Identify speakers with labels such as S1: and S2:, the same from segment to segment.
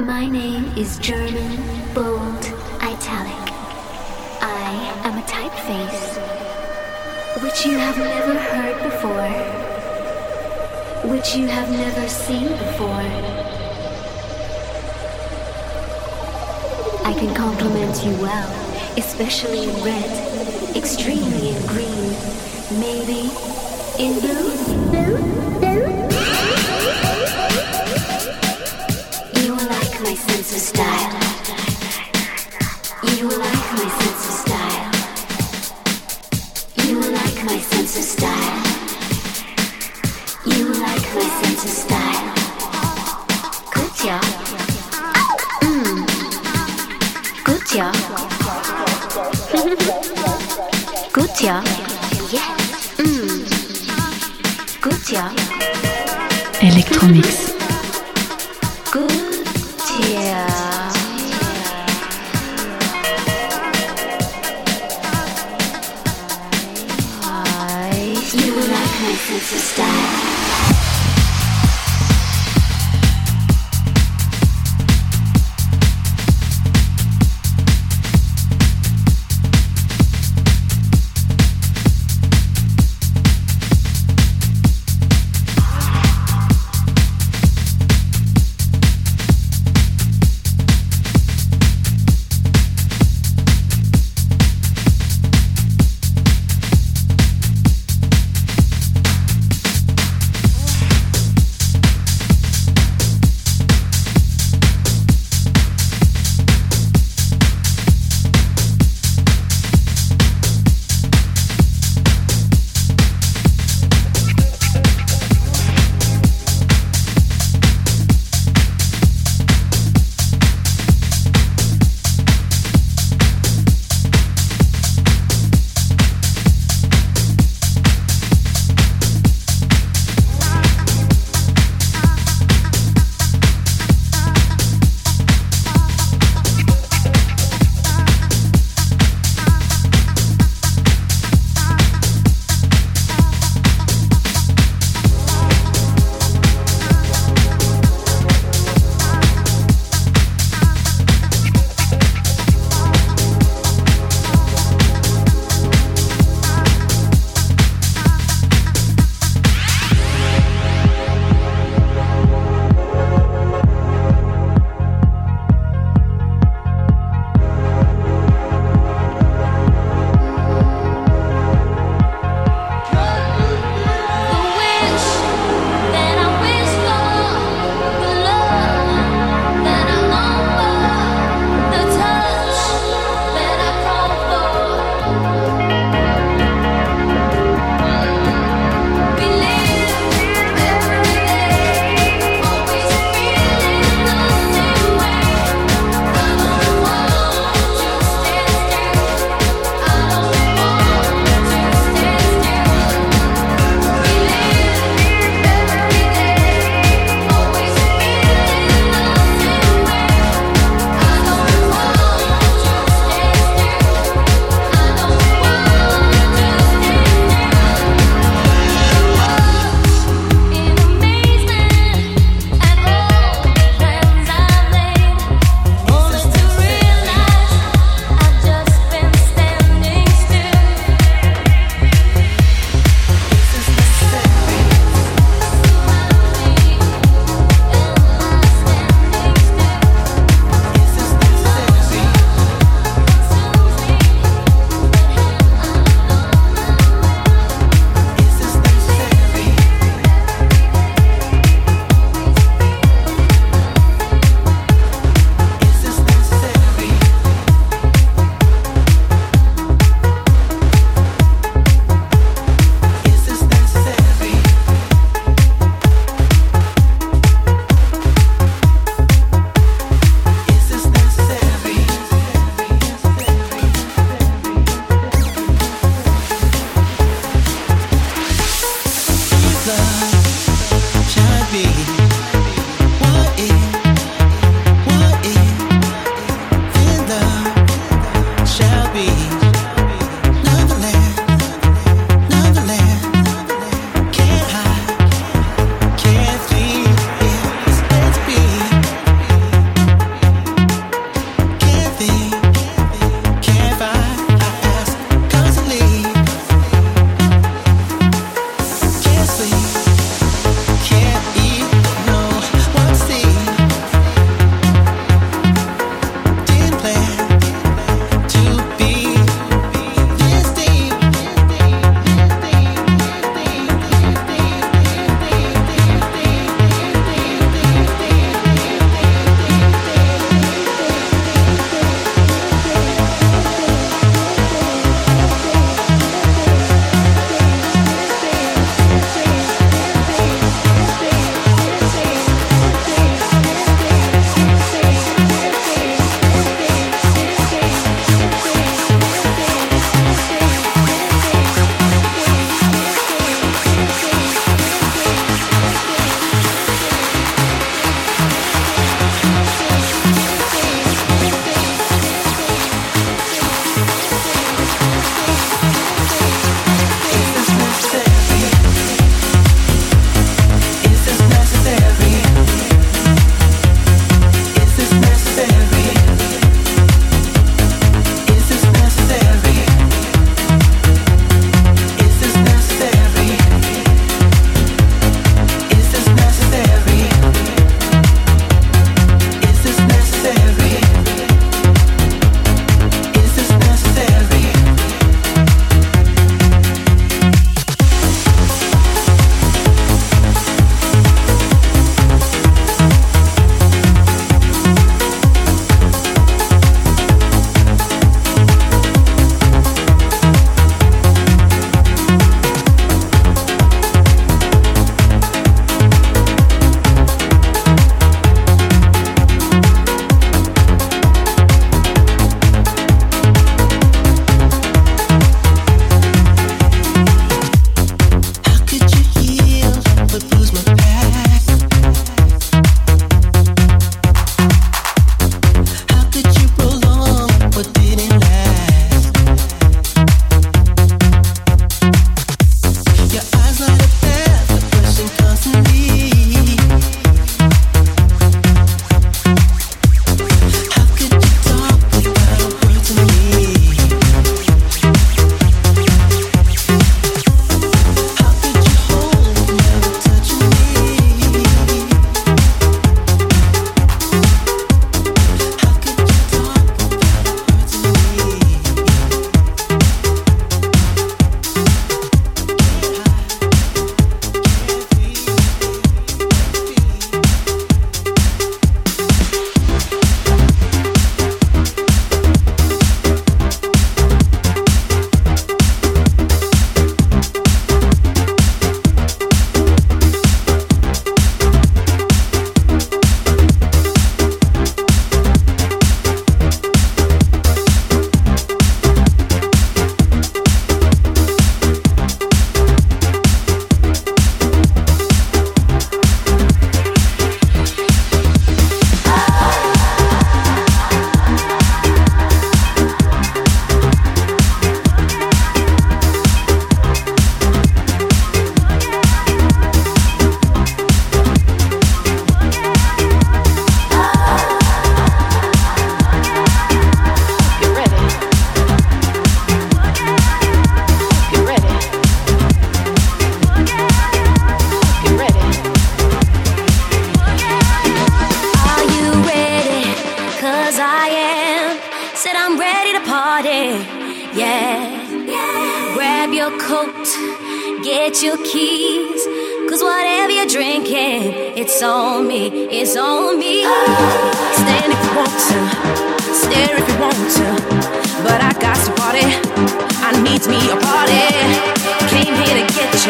S1: My name is German, bold, italic. I am a typeface, which you have never heard before, which you have never seen before. I can compliment you well, especially in red, extremely in green, maybe in blue. Blue? Blue? You like my sense of style. You like my sense of style. You like my sense of style. Good job. Mmm. Good job. Good job. Mmm. Good job.
S2: Electromix.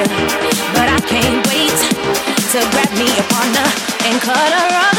S3: attention, but I can't wait to grab me a partner and cut her up.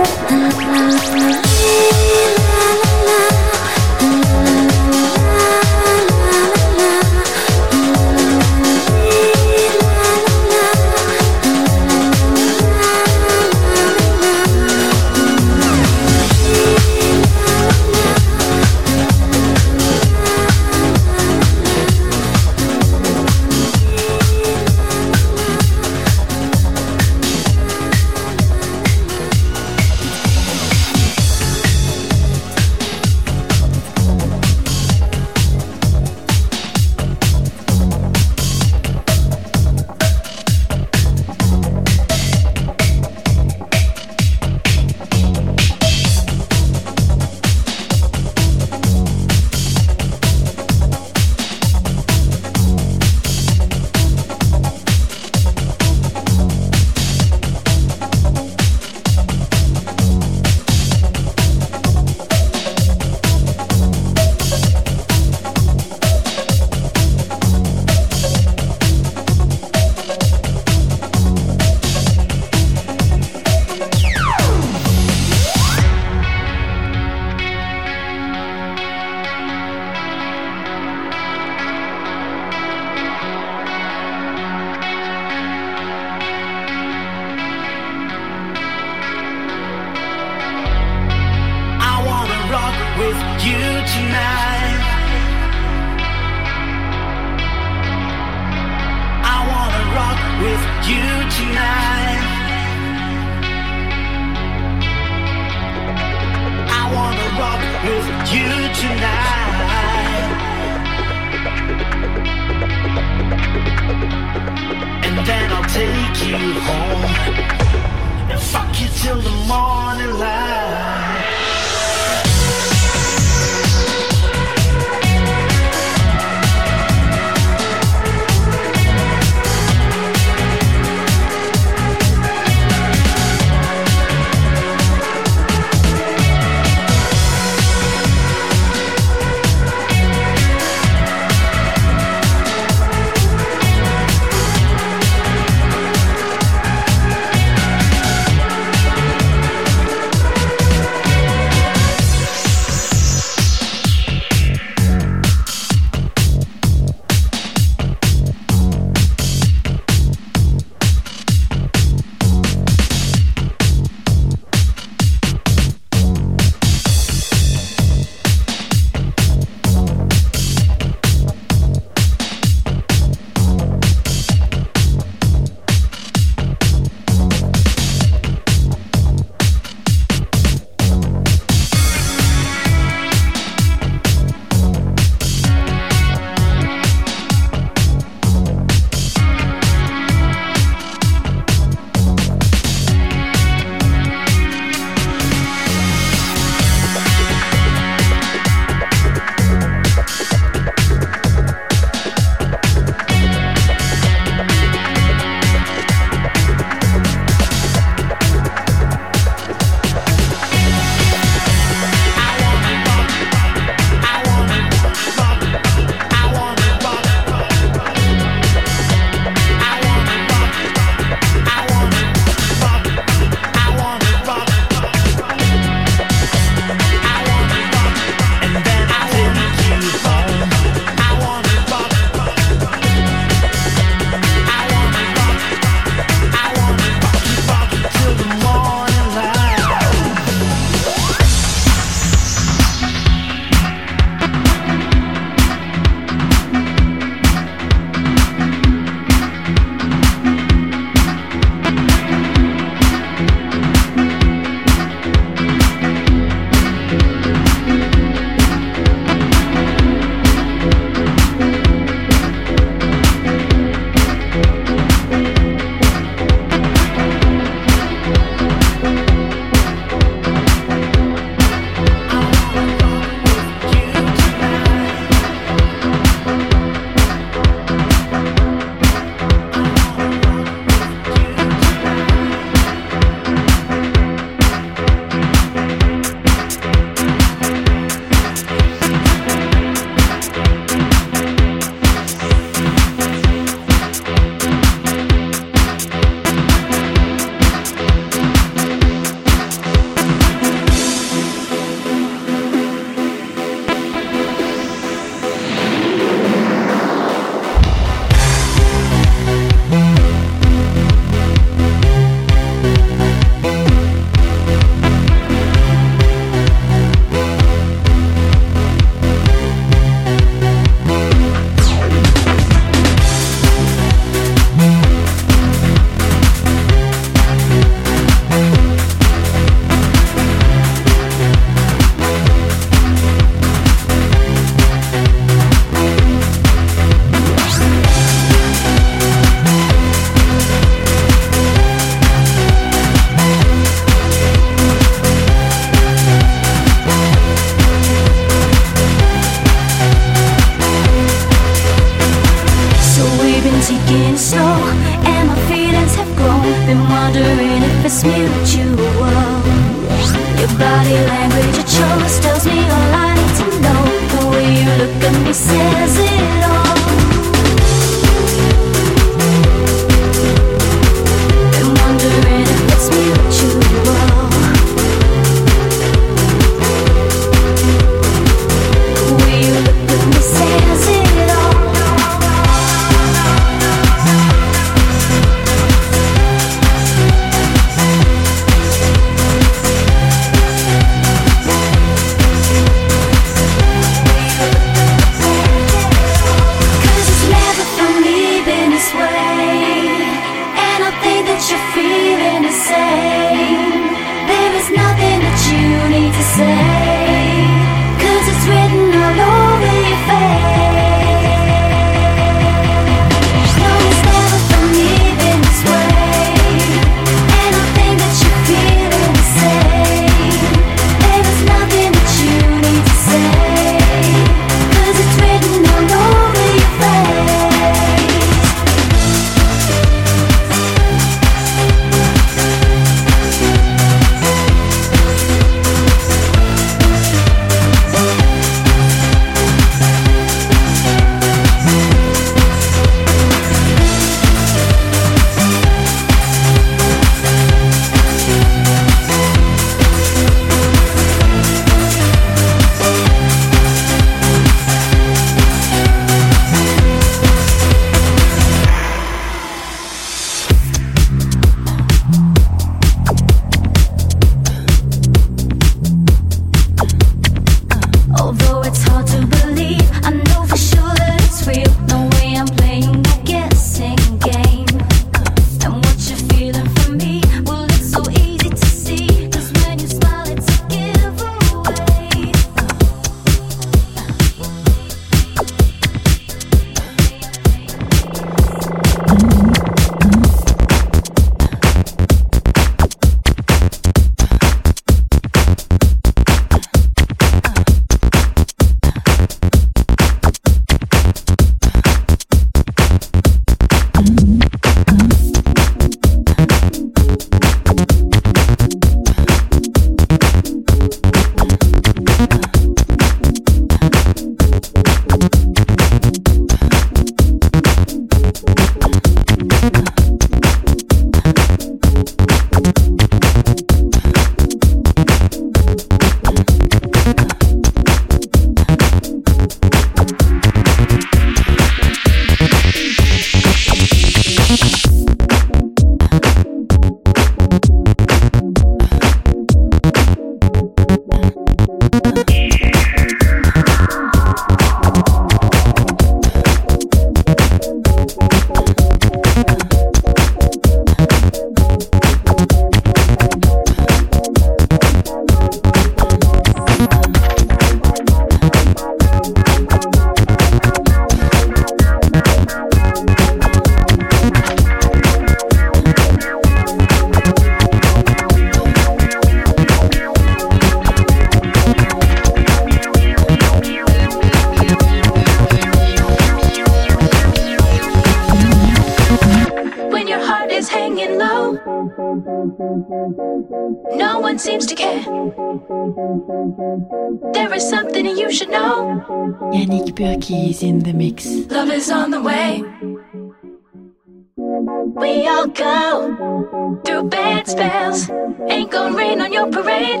S3: We
S1: all
S3: go through bad spells. Ain't gonna rain on your parade.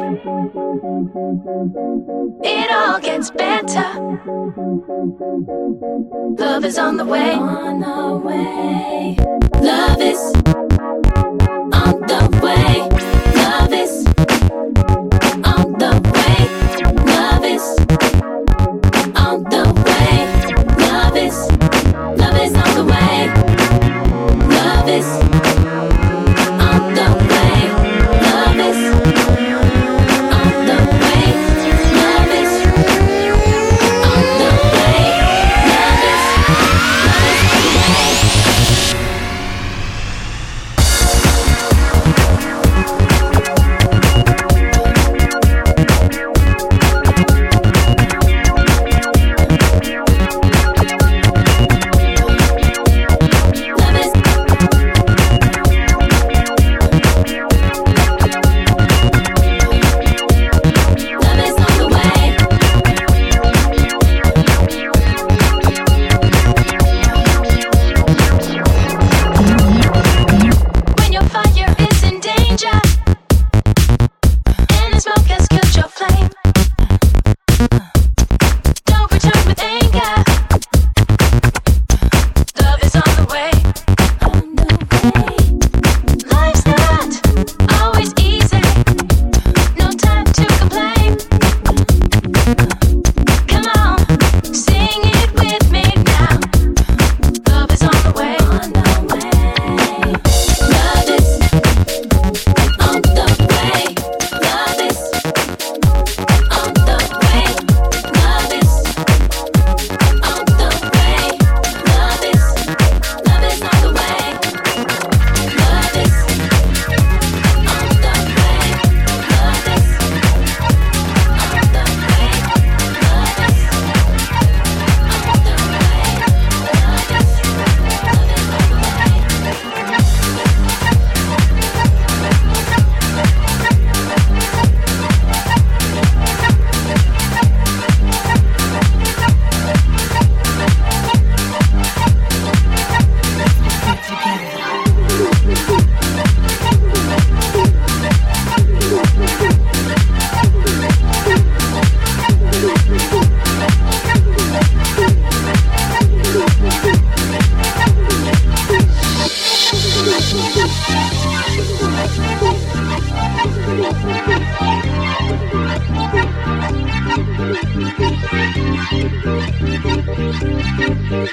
S3: It all gets better. Love is on the way. On the way. Love is on the way. Love is Forever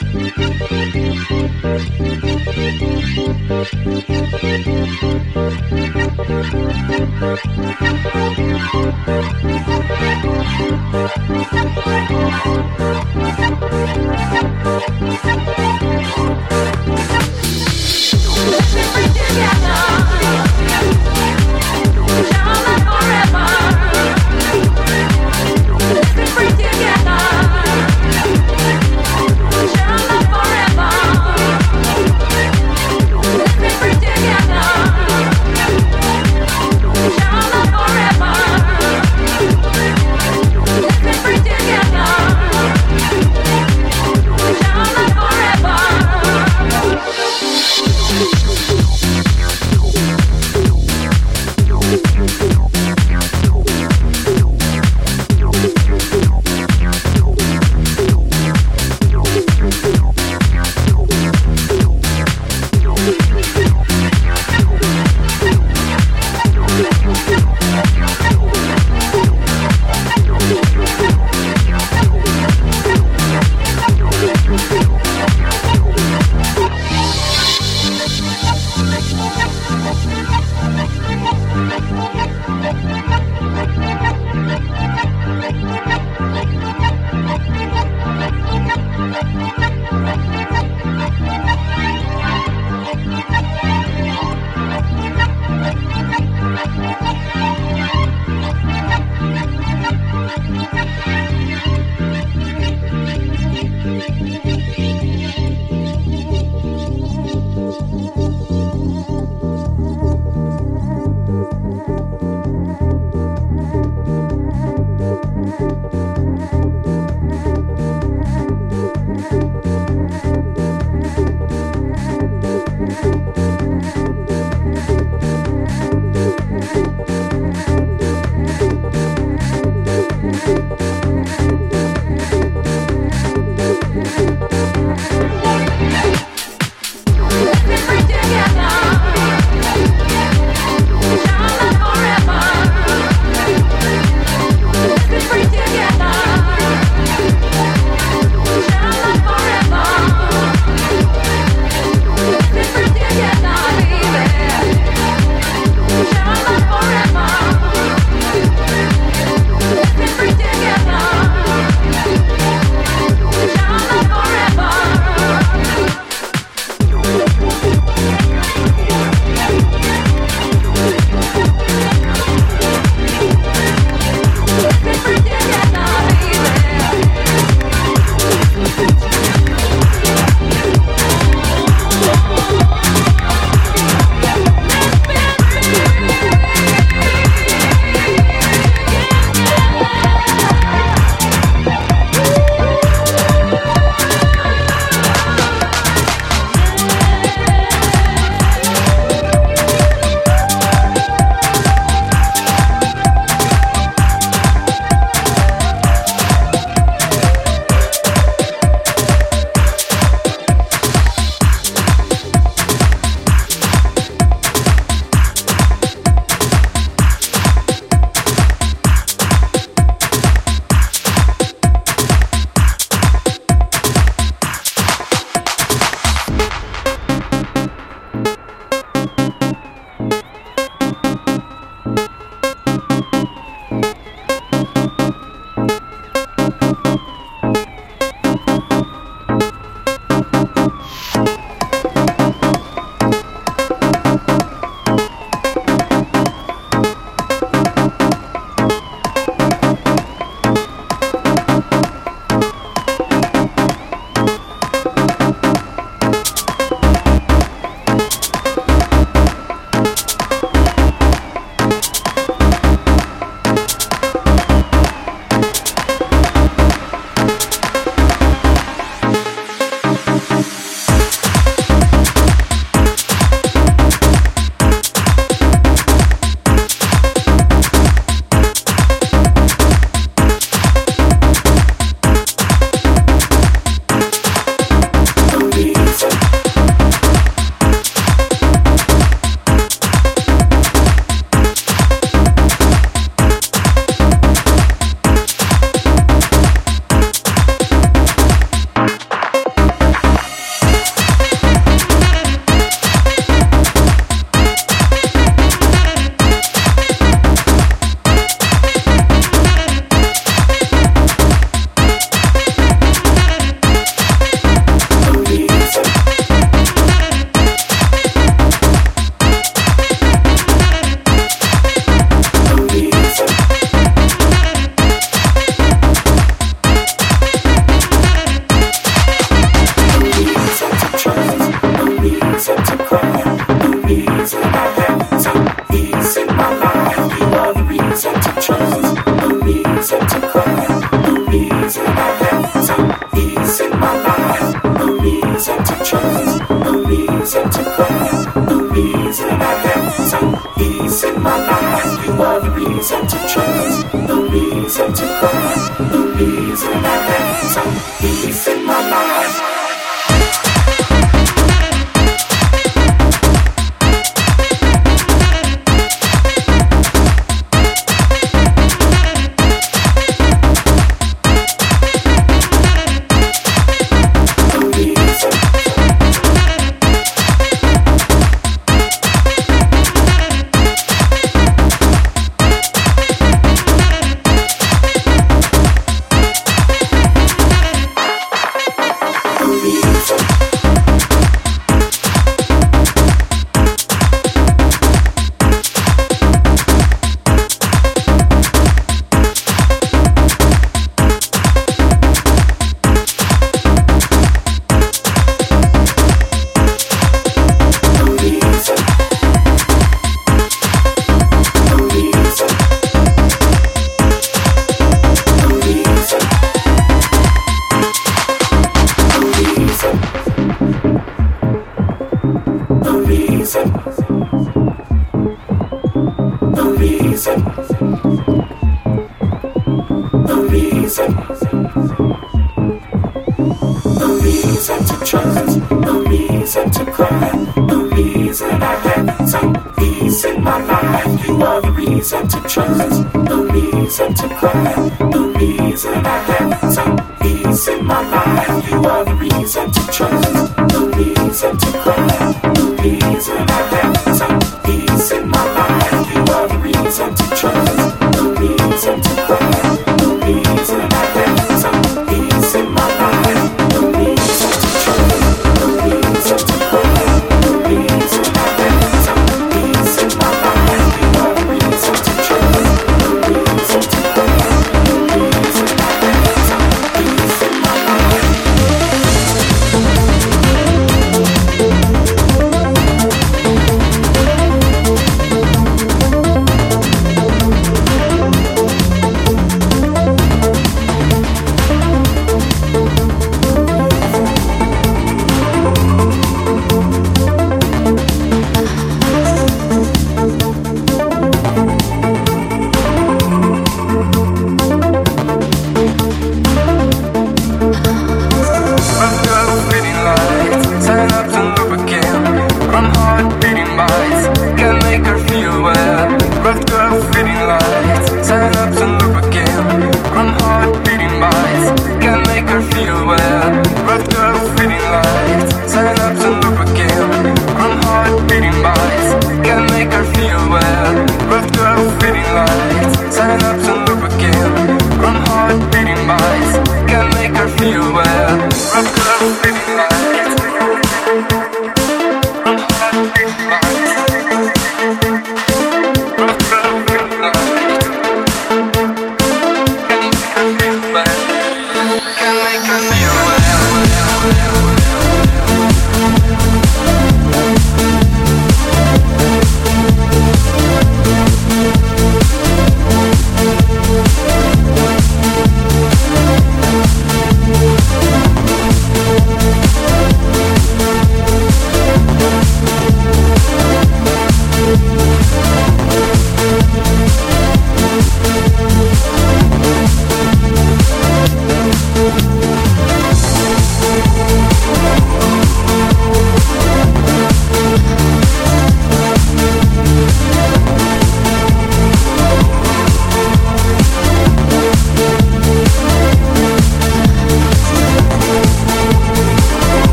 S3: no reason to cry, no reason I have
S4: some peace in my life. You are the reason to trust, no reason to cry, no reason I have some peace in my life.
S3: You are
S5: the reason to trust.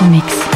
S5: Electro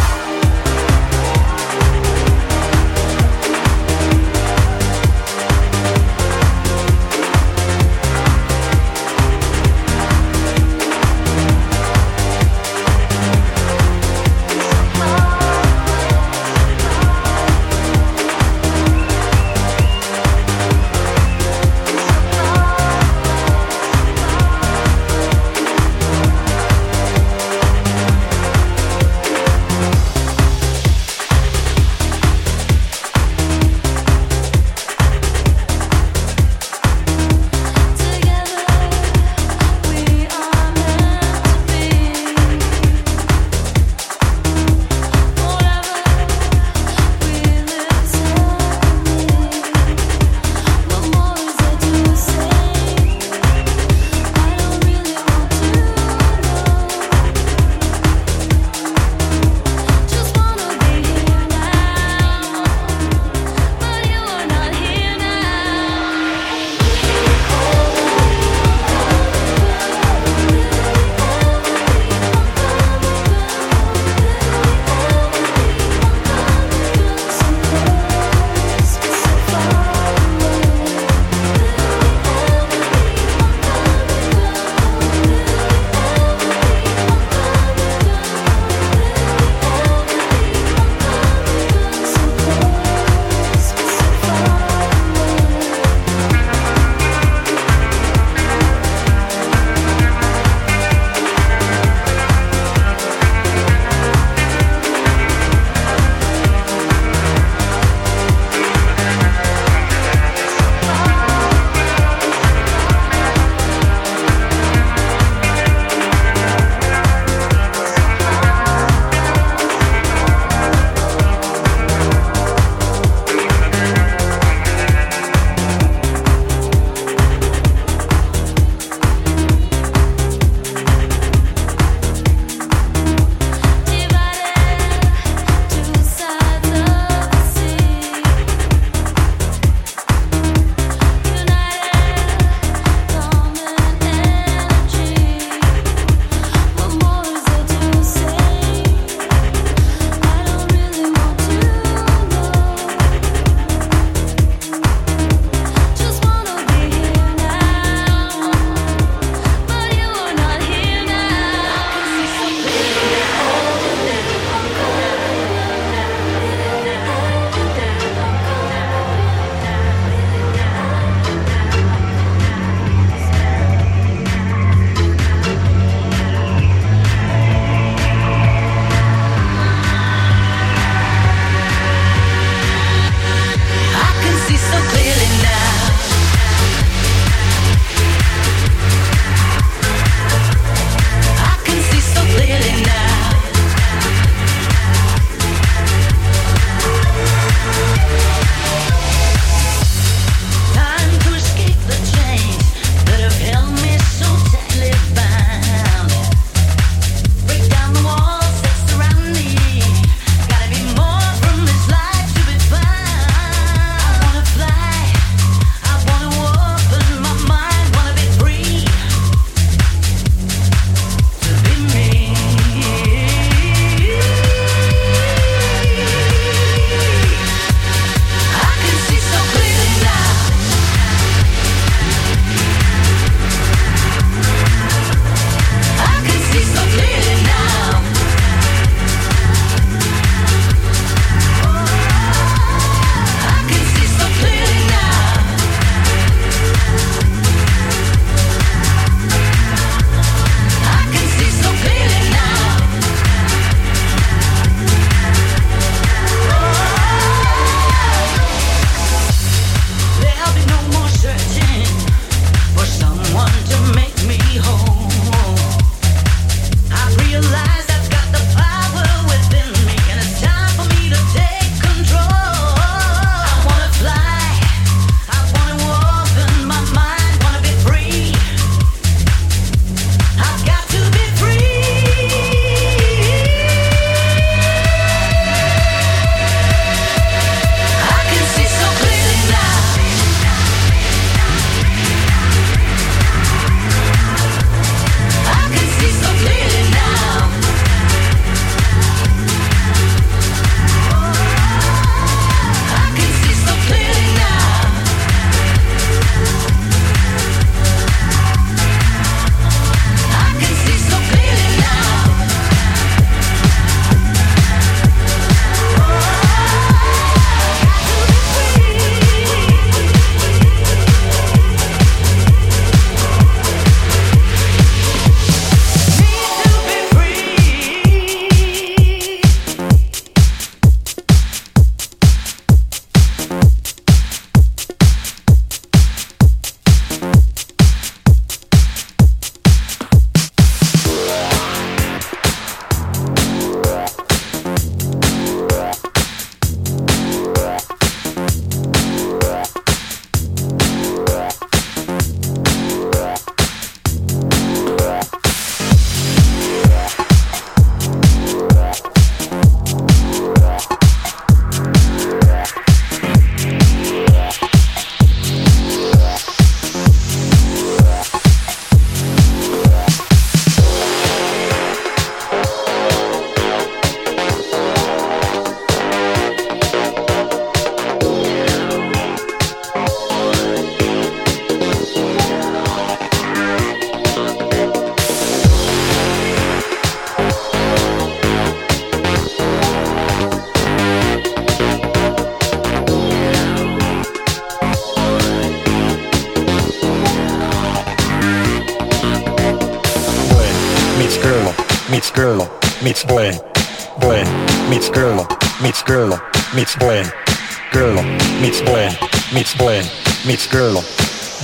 S5: boy, meets girl,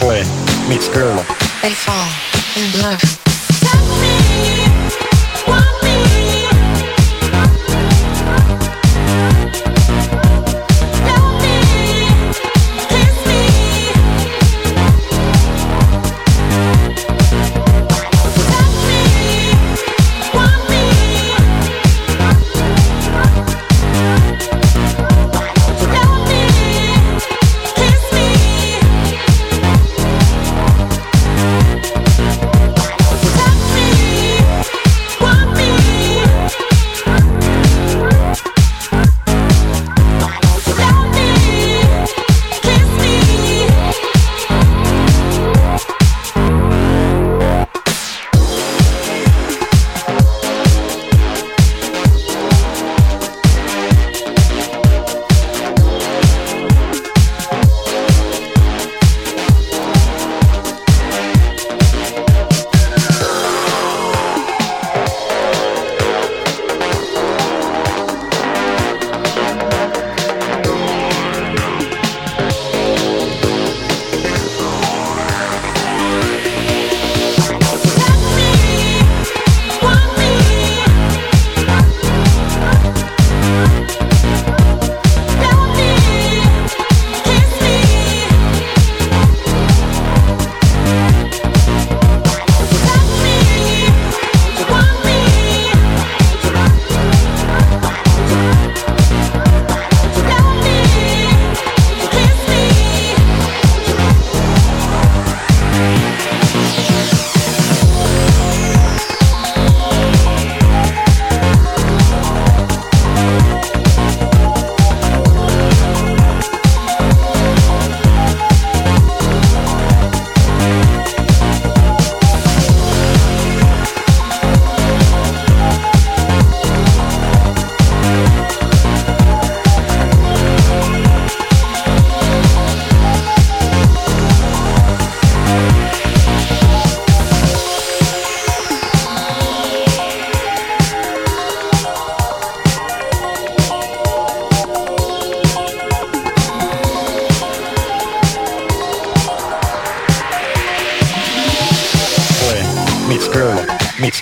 S5: boy, meets girl,